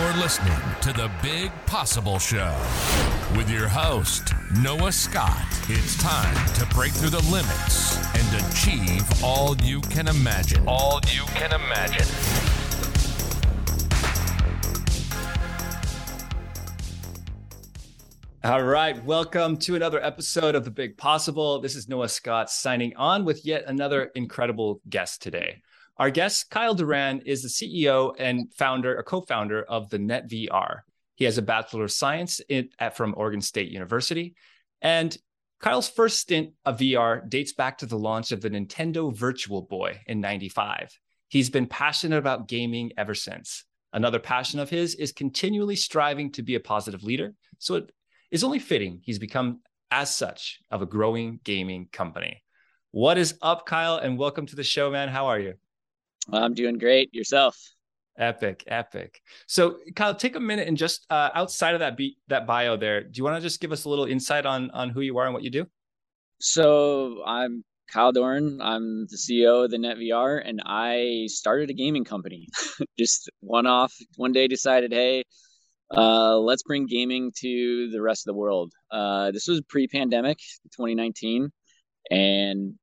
You're listening to the Big Possible Show with your host, Noah Scott. It's time to break through the limits and achieve all you can imagine. All you can imagine. All right, welcome to another episode of The Big Possible. This is Noah Scott signing on with yet another incredible guest today. Our guest, Kyle Doran, is the CEO and founder, a co-founder of the NetVR. He has a Bachelor of Science in, at, from Oregon State University. And Kyle's first stint of VR dates back to the launch of the Nintendo Virtual Boy in 95. He's been passionate about gaming ever since. Another passion of his is continually striving to be a positive leader. So it is only fitting he's become, as such, of a growing gaming company. What is up, Kyle? And welcome to the show, man. How are you? I'm doing great. Yourself? Epic, epic. So, Kyle, take a minute and just uh, outside of that beat, that bio there, do you want to just give us a little insight on on who you are and what you do? So, I'm Kyle Doran. I'm the CEO of the NetVR, and I started a gaming company. just one off, one day decided, hey, uh, let's bring gaming to the rest of the world. Uh, this was pre-pandemic, 2019, and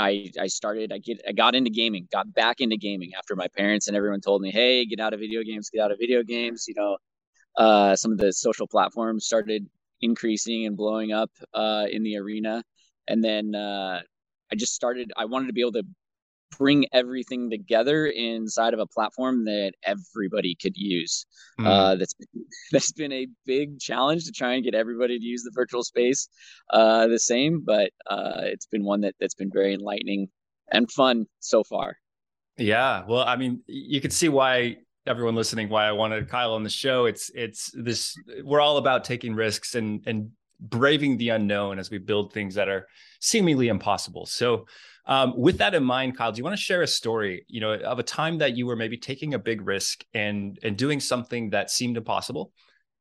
I I started I get I got into gaming, got back into gaming after my parents and everyone told me, "Hey, get out of video games, get out of video games." You know, uh, some of the social platforms started increasing and blowing up uh, in the arena, and then uh, I just started. I wanted to be able to bring everything together inside of a platform that everybody could use. Mm. Uh, that's that's been a big challenge to try and get everybody to use the virtual space uh, the same, but uh, it's been one that that's been very enlightening and fun so far. Yeah, well, I mean, you can see why everyone listening why I wanted Kyle on the show. It's it's this we're all about taking risks and and braving the unknown as we build things that are seemingly impossible. So um, with that in mind, Kyle, do you want to share a story, you know, of a time that you were maybe taking a big risk and and doing something that seemed impossible?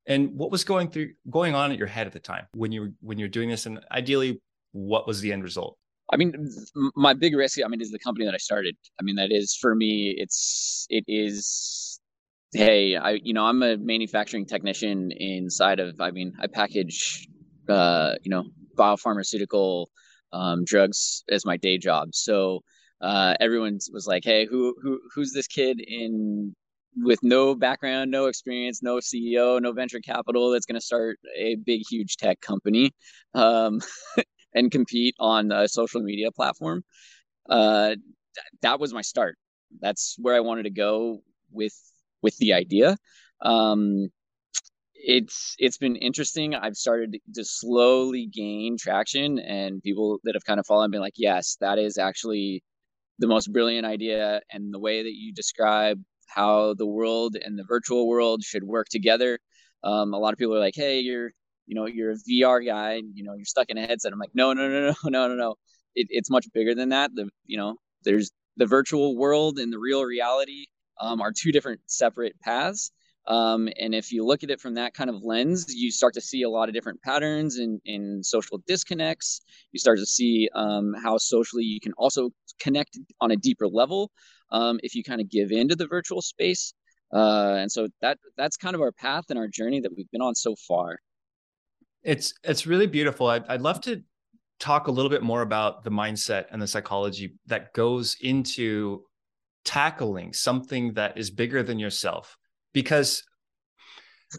And what was going through going on at your head at the time when you were when you're doing this? And ideally, what was the end result? I mean, my big risk, I mean, is the company that I started. I mean, that is for me, it's it is hey, I you know, I'm a manufacturing technician inside of I mean, I package uh, you know, biopharmaceutical um, drugs as my day job. So uh, everyone was like, "Hey, who who who's this kid in with no background, no experience, no CEO, no venture capital that's going to start a big, huge tech company um, and compete on a social media platform?" Uh, th- that was my start. That's where I wanted to go with with the idea. Um, it's it's been interesting. I've started to slowly gain traction, and people that have kind of followed been like, "Yes, that is actually the most brilliant idea." And the way that you describe how the world and the virtual world should work together. Um, a lot of people are like, "Hey, you're you know you're a VR guy, you know you're stuck in a headset." I'm like, "No, no, no, no, no, no, no. It, it's much bigger than that. The you know there's the virtual world and the real reality um, are two different separate paths." Um, and if you look at it from that kind of lens, you start to see a lot of different patterns in, in social disconnects. You start to see um, how socially you can also connect on a deeper level um, if you kind of give into the virtual space. Uh, and so that that's kind of our path and our journey that we've been on so far. It's it's really beautiful. I'd, I'd love to talk a little bit more about the mindset and the psychology that goes into tackling something that is bigger than yourself because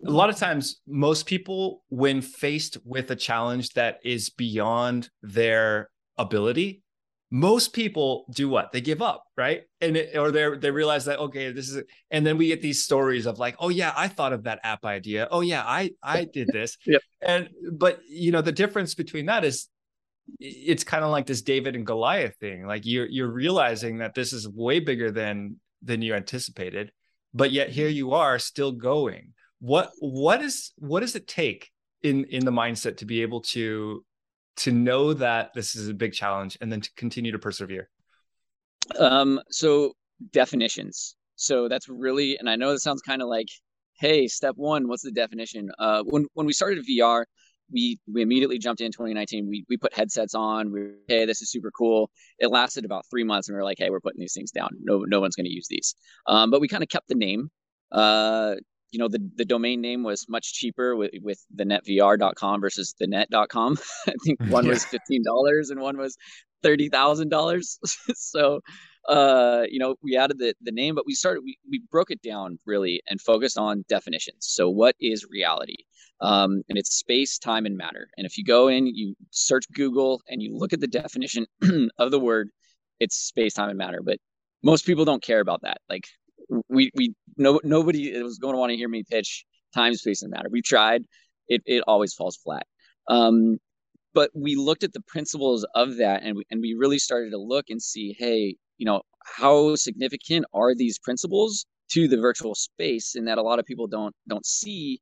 a lot of times most people when faced with a challenge that is beyond their ability most people do what? They give up right? And it, or they they realize that okay this is and then we get these stories of like oh yeah i thought of that app idea. Oh yeah i i did this. Yep. and but you know the difference between that is it's kind of like this david and goliath thing. Like you're you're realizing that this is way bigger than than you anticipated but yet here you are still going. What what is what does it take in in the mindset to be able to to know that this is a big challenge and then to continue to persevere? Um so definitions. So that's really and i know this sounds kind of like hey step one what's the definition? Uh when when we started vr we we immediately jumped in 2019. We we put headsets on. We were, hey, this is super cool. It lasted about three months, and we were like, hey, we're putting these things down. No no one's going to use these. Um, but we kind of kept the name. Uh, you know, the, the domain name was much cheaper with, with the netvr.com versus the net.com. I think one yeah. was $15 and one was $30,000. so, uh, you know, we added the, the name, but we started, we, we broke it down really and focused on definitions. So what is reality? Um, and it's space, time, and matter. And if you go in, you search Google and you look at the definition of the word, it's space, time, and matter. But most people don't care about that. Like we we no nobody was going to want to hear me pitch time, space, and matter. We tried, it it always falls flat. Um, but we looked at the principles of that, and we, and we really started to look and see, hey, you know, how significant are these principles to the virtual space, and that a lot of people don't don't see,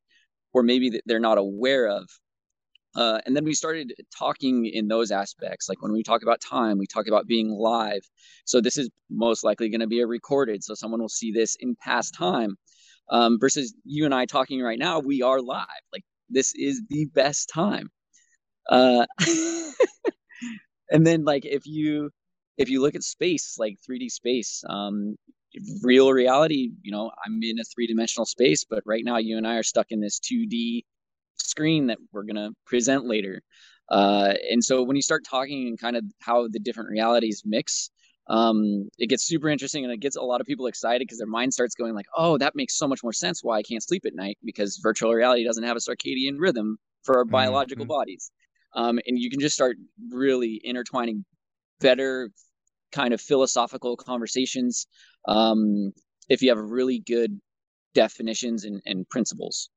or maybe they're not aware of. Uh, and then we started talking in those aspects. Like when we talk about time, we talk about being live. So this is most likely going to be a recorded. So someone will see this in past time. Um, versus you and I talking right now, we are live. Like this is the best time. Uh, and then like if you if you look at space, like 3D space, um, real reality, you know, I'm in a three dimensional space, but right now you and I are stuck in this 2D screen that we're going to present later. Uh, and so when you start talking and kind of how the different realities mix, um, it gets super interesting and it gets a lot of people excited because their mind starts going like, oh, that makes so much more sense why I can't sleep at night because virtual reality doesn't have a circadian rhythm for our mm-hmm. biological mm-hmm. bodies. Um, and you can just start really intertwining better kind of philosophical conversations um, if you have really good definitions and, and principles.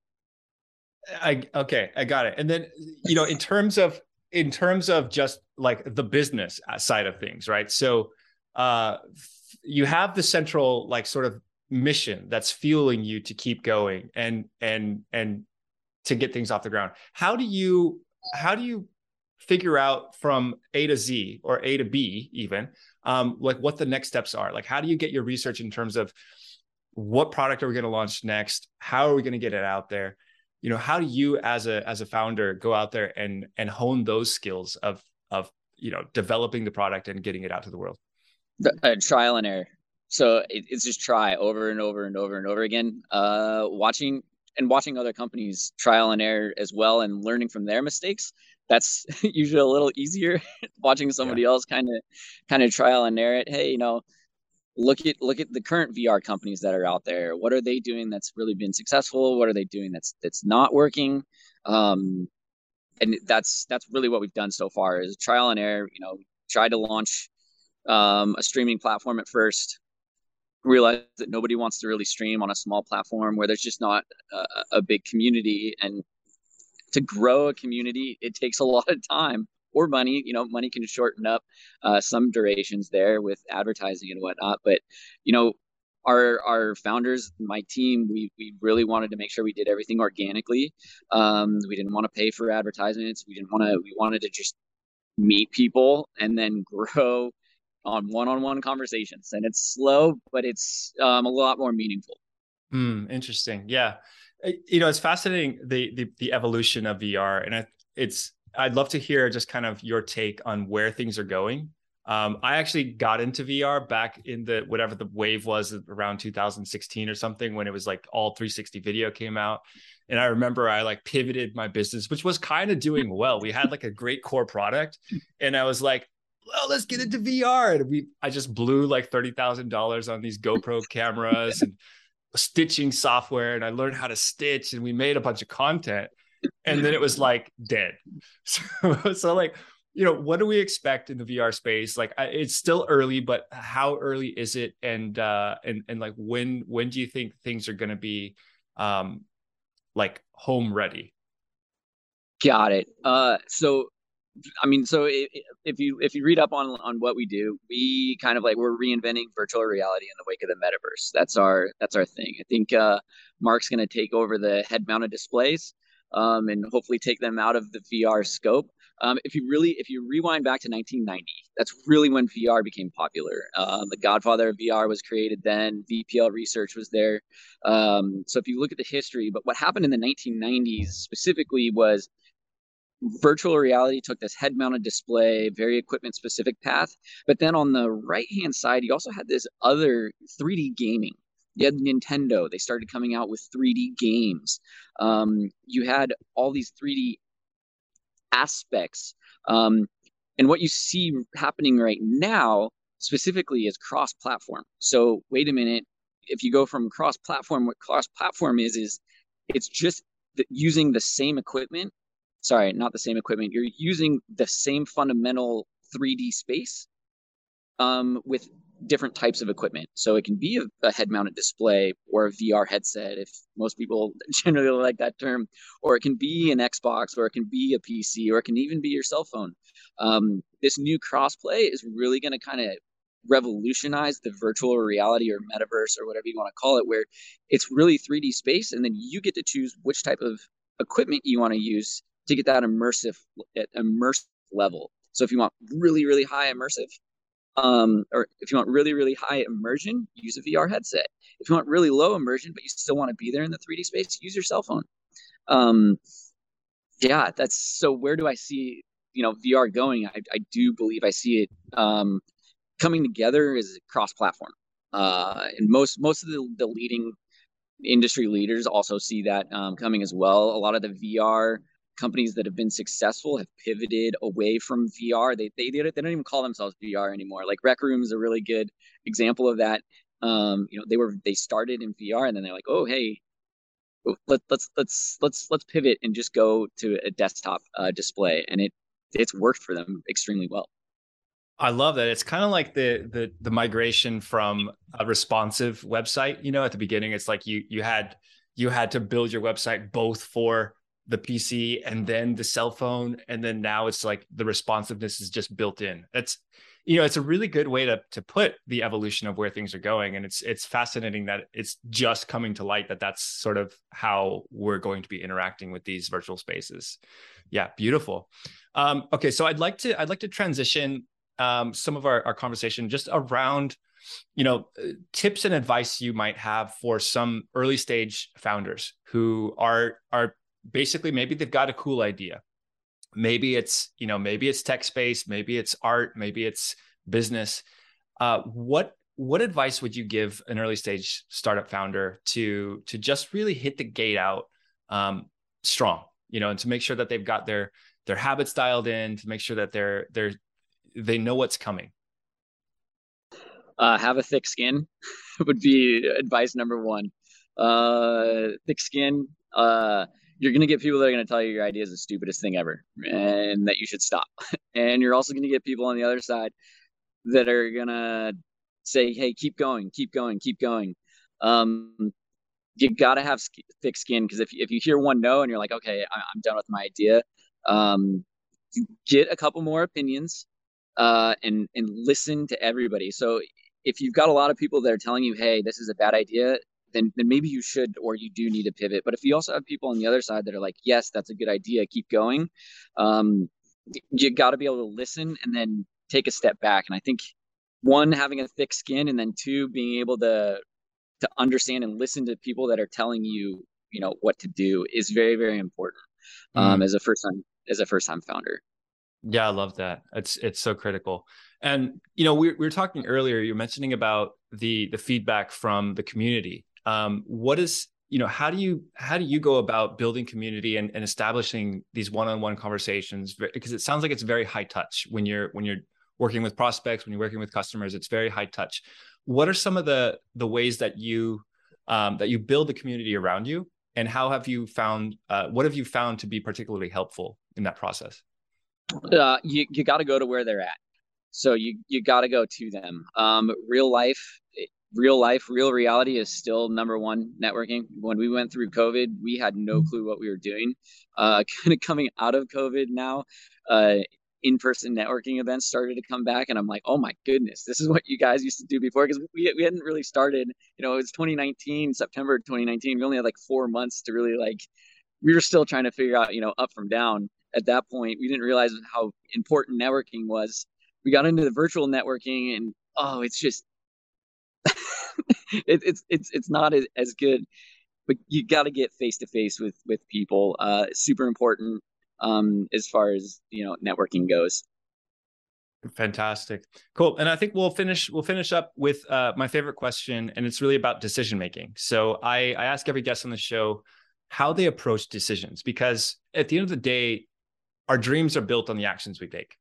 I okay, I got it. And then you know, in terms of in terms of just like the business side of things, right? So uh you have the central like sort of mission that's fueling you to keep going and and and to get things off the ground. How do you how do you figure out from A to Z or A to B even um like what the next steps are? Like how do you get your research in terms of what product are we going to launch next? How are we going to get it out there? you know how do you as a as a founder go out there and and hone those skills of of you know developing the product and getting it out to the world the, uh, trial and error so it, it's just try over and over and over and over again uh watching and watching other companies trial and error as well and learning from their mistakes that's usually a little easier watching somebody yeah. else kind of kind of trial and error it hey you know look at look at the current VR companies that are out there. What are they doing that's really been successful? What are they doing that's that's not working? Um, and that's that's really what we've done so far is trial and error. You know, try to launch um, a streaming platform at first. Realize that nobody wants to really stream on a small platform where there's just not a, a big community, and to grow a community, it takes a lot of time or money. You know, money can shorten up uh, some durations there with advertising and whatnot. But you know, our our founders, my team, we we really wanted to make sure we did everything organically. Um, we didn't want to pay for advertisements. We didn't want to. We wanted to just meet people and then grow on one-on-one conversations. And it's slow, but it's um, a lot more meaningful. Mm, interesting. Yeah. You know, it's fascinating the, the the evolution of VR, and it's I'd love to hear just kind of your take on where things are going. Um, I actually got into VR back in the whatever the wave was around 2016 or something when it was like all 360 video came out. And I remember I like pivoted my business, which was kind of doing well. We had like a great core product, and I was like, well, let's get into VR. And we I just blew like thirty thousand dollars on these GoPro cameras and stitching software, and I learned how to stitch, and we made a bunch of content and then it was like dead. So, so like, you know, what do we expect in the VR space? Like, it's still early, but how early is it? And uh, and and like, when when do you think things are going to be, um, like home ready? Got it. Uh, so I mean, so if, you if you read up on on what we do, we kind of like we're reinventing virtual reality in the wake of the metaverse. That's our that's our thing. I think uh, Mark's going to take over the head mounted displays um, and hopefully take them out of the VR scope. Um, if you really, if you rewind back to 1990, that's really when VR became popular. Uh, the Godfather of VR was created then. VPL Research was there. Um, so if you look at the history, but what happened in the 1990s specifically was virtual reality took this head-mounted display, very equipment-specific path. But then on the right-hand side, you also had this other 3D gaming You had Nintendo; they started coming out with 3D games. Um, you had all these 3D aspects, um, and what you see happening right now specifically is cross-platform. So wait a minute, if you go from cross-platform, what cross-platform is is it's just using the same equipment. Sorry, not the same equipment. You're using the same fundamental 3D space um, with different types of equipment. So it can be a, a head mounted display or a VR headset, if most people generally like that term, or it can be an Xbox, or it can be a PC, or it can even be your cell phone. Um, this new crossplay is really going to kind of revolutionize the virtual reality or metaverse or whatever you want to call it, where it's really 3D space, and then you get to choose which type of equipment you want to use to get that immersive immersive level. So if you want really really high immersive, um, or if you want really really high immersion, use a VR headset. If you want really low immersion but you still want to be there in the 3D space, use your cell phone. Um, yeah, that's so. Where do I see you know VR going? I, I do believe I see it um, coming together is cross-platform, uh, and most most of the, the leading industry leaders also see that um, coming as well. A lot of the VR companies that have been successful have pivoted away from VR. They they they don't even call themselves VR anymore. Like Rec Room is a really good example of that. Um, you know, they were they started in VR and then they're like, oh hey, let, let's let's let's let's pivot and just go to a desktop uh, display, and it it's worked for them extremely well. I love that. It's kind of like the the the migration from a responsive website. You know, at the beginning, it's like you you had you had to build your website both for the PC and then the cell phone, and then now it's like the responsiveness is just built in. That's, you know, it's a really good way to to put the evolution of where things are going, and it's it's fascinating that it's just coming to light that that's sort of how we're going to be interacting with these virtual spaces. Yeah, beautiful. Um, okay, so I'd like to I'd like to transition um, some of our, our conversation just around you know tips and advice you might have for some early stage founders who are are basically maybe they've got a cool idea maybe it's you know maybe it's tech space maybe it's art maybe it's business uh, what what advice would you give an early stage startup founder to to just really hit the gate out um, strong you know and to make sure that they've got their their habits dialed in to make sure that they're they're they know what's coming? Uh, have a thick skin would be advice number one. Uh, thick skin. Uh, you're going to get people that are going to tell you your idea is the stupidest thing ever and that you should stop. And you're also going to get people on the other side that are going to say, hey, keep going, keep going, keep going. Um, you got to have thick skin because if, if you hear one no and you're like, okay, I'm done with my idea, um, get a couple more opinions uh, and and listen to everybody. So if you've got a lot of people that are telling you, "Hey, this is a bad idea," then then maybe you should or you do need to pivot. But if you also have people on the other side that are like, "Yes, that's a good idea. Keep going," um, you got to be able to listen and then take a step back. And I think one having a thick skin, and then two being able to to understand and listen to people that are telling you, you know, what to do is very very important um, mm. as a first time as a first time founder. Yeah, I love that. It's it's so critical. And you know, we, we were talking earlier. You're mentioning about the the feedback from the community. Um, what is you know how do you how do you go about building community and, and establishing these one-on-one conversations because it sounds like it's very high touch when you're when you're working with prospects when you're working with customers it's very high touch what are some of the the ways that you um, that you build the community around you and how have you found uh, what have you found to be particularly helpful in that process uh, you you got to go to where they're at. So you you got to go to them. Um, real life, real life, real reality is still number one networking. When we went through COVID, we had no clue what we were doing. Uh, kind of coming out of COVID now, uh, in-person networking events started to come back, and I'm like, oh my goodness, this is what you guys used to do before because we we hadn't really started. You know, it was 2019, September 2019. We only had like four months to really like. We were still trying to figure out, you know, up from down at that point we didn't realize how important networking was we got into the virtual networking and oh it's just it, it's it's it's not as, good but you got to get face to face with with people uh super important um as far as you know networking goes Fantastic. Cool. And I think we'll finish we'll finish up with uh, my favorite question and it's really about decision making. So I I ask every guest on the show how they approach decisions because at the end of the day our dreams are built on the actions we take.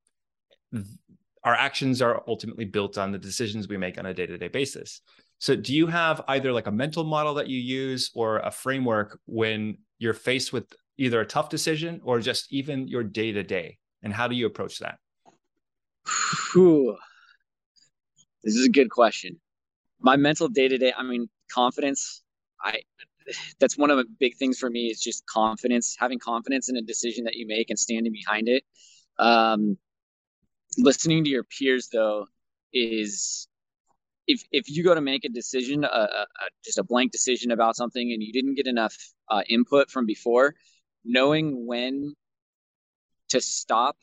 Our actions are ultimately built on the decisions we make on a day-to-day basis. So do you have either like a mental model that you use or a framework when you're faced with either a tough decision or just even your day-to-day? And how do you approach that? Whew. This is a good question. My mental day to day, I mean, confidence. I that's one of the big things for me is just confidence, having confidence in a decision that you make and standing behind it. Um, listening to your peers though is if if you go to make a decision, a, a, just a blank decision about something, and you didn't get enough uh, input from before, knowing when to stop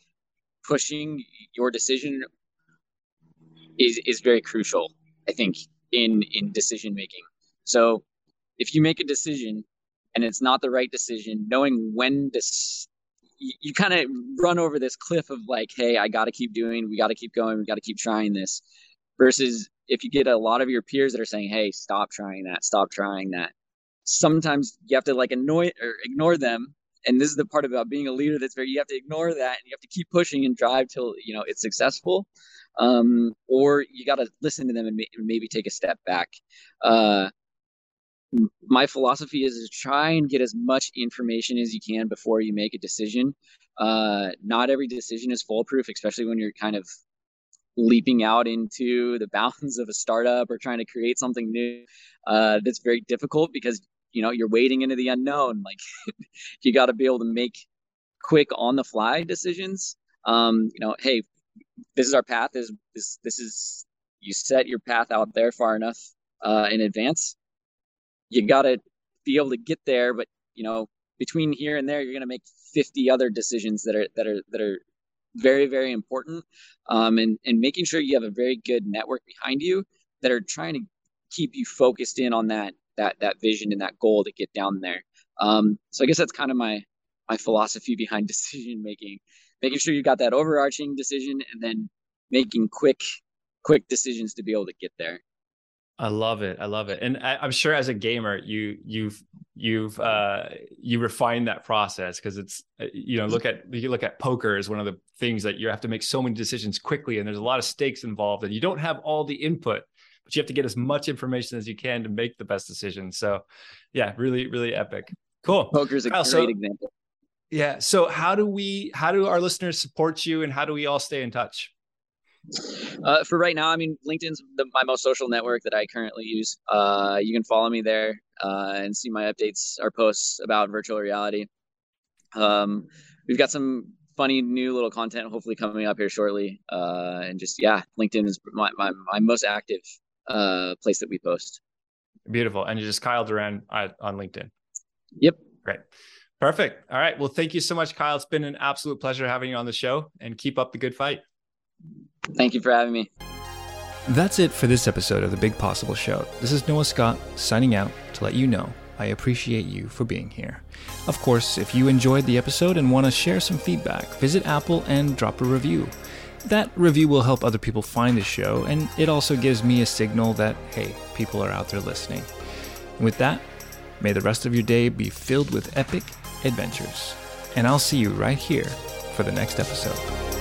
pushing your decision is is very crucial i think in in decision making. So if you make a decision and it's not the right decision knowing when to you, you kind of run over this cliff of like hey i got to keep doing we got to keep going we got to keep trying this versus if you get a lot of your peers that are saying hey stop trying that stop trying that sometimes you have to like annoy or ignore them. And this is the part about being a leader that's very you have to ignore that and you have to keep pushing and drive till you know it's successful. Um, or you got to listen to them and, ma- maybe take a step back. Uh, my philosophy is to try and get as much information as you can before you make a decision. Uh, not every decision is foolproof especially when you're kind of leaping out into the bounds of a startup or trying to create something new uh, that's very difficult because you know you're wading into the unknown. Like you got to be able to make quick on the fly decisions. Um you know hey this is our path. Is this this is you set your path out there far enough uh in advance. You got to be able to get there but you know between here and there you're going to make 50 other decisions that are that are that are very very important um and and making sure you have a very good network behind you that are trying to keep you focused in on that that that vision and that goal to get down there. Um, so I guess that's kind of my my philosophy behind decision making, making sure you got that overarching decision and then making quick quick decisions to be able to get there. I love it. I love it. And I, am sure as a gamer, you you've you've uh you refine that process because it's uh, you know look at you look at poker as one of the things that you have to make so many decisions quickly and there's a lot of stakes involved and you don't have all the input but you have to get as much information as you can to make the best decision. So, yeah, really, really epic. Cool. Poker's a great example. Yeah. So, how do we, how do our listeners support you, and how do we all stay in touch? Uh, for right now, I mean, LinkedIn's the, my most social network that I currently use. Uh, you can follow me there uh, and see my updates or posts about virtual reality. Um, we've got some funny new little content hopefully coming up here shortly. Uh, and just yeah, LinkedIn is my, my, my most active uh, place that we post. Beautiful. And you're just Kyle Doran on LinkedIn. Yep. Great. Perfect. All right. Well, thank you so much, Kyle. It's been an absolute pleasure having you on the show and keep up the good fight. Thank you for having me. That's it for this episode of The Big Possible Show. This is Noah Scott signing out to let you know I appreciate you for being here. Of course, if you enjoyed the episode and want to share some feedback, visit Apple and drop a review. That review will help other people find the show, and it also gives me a signal that, hey, people are out there listening. And with that, may the rest of your day be filled with epic adventures. And I'll see you right here for the next episode.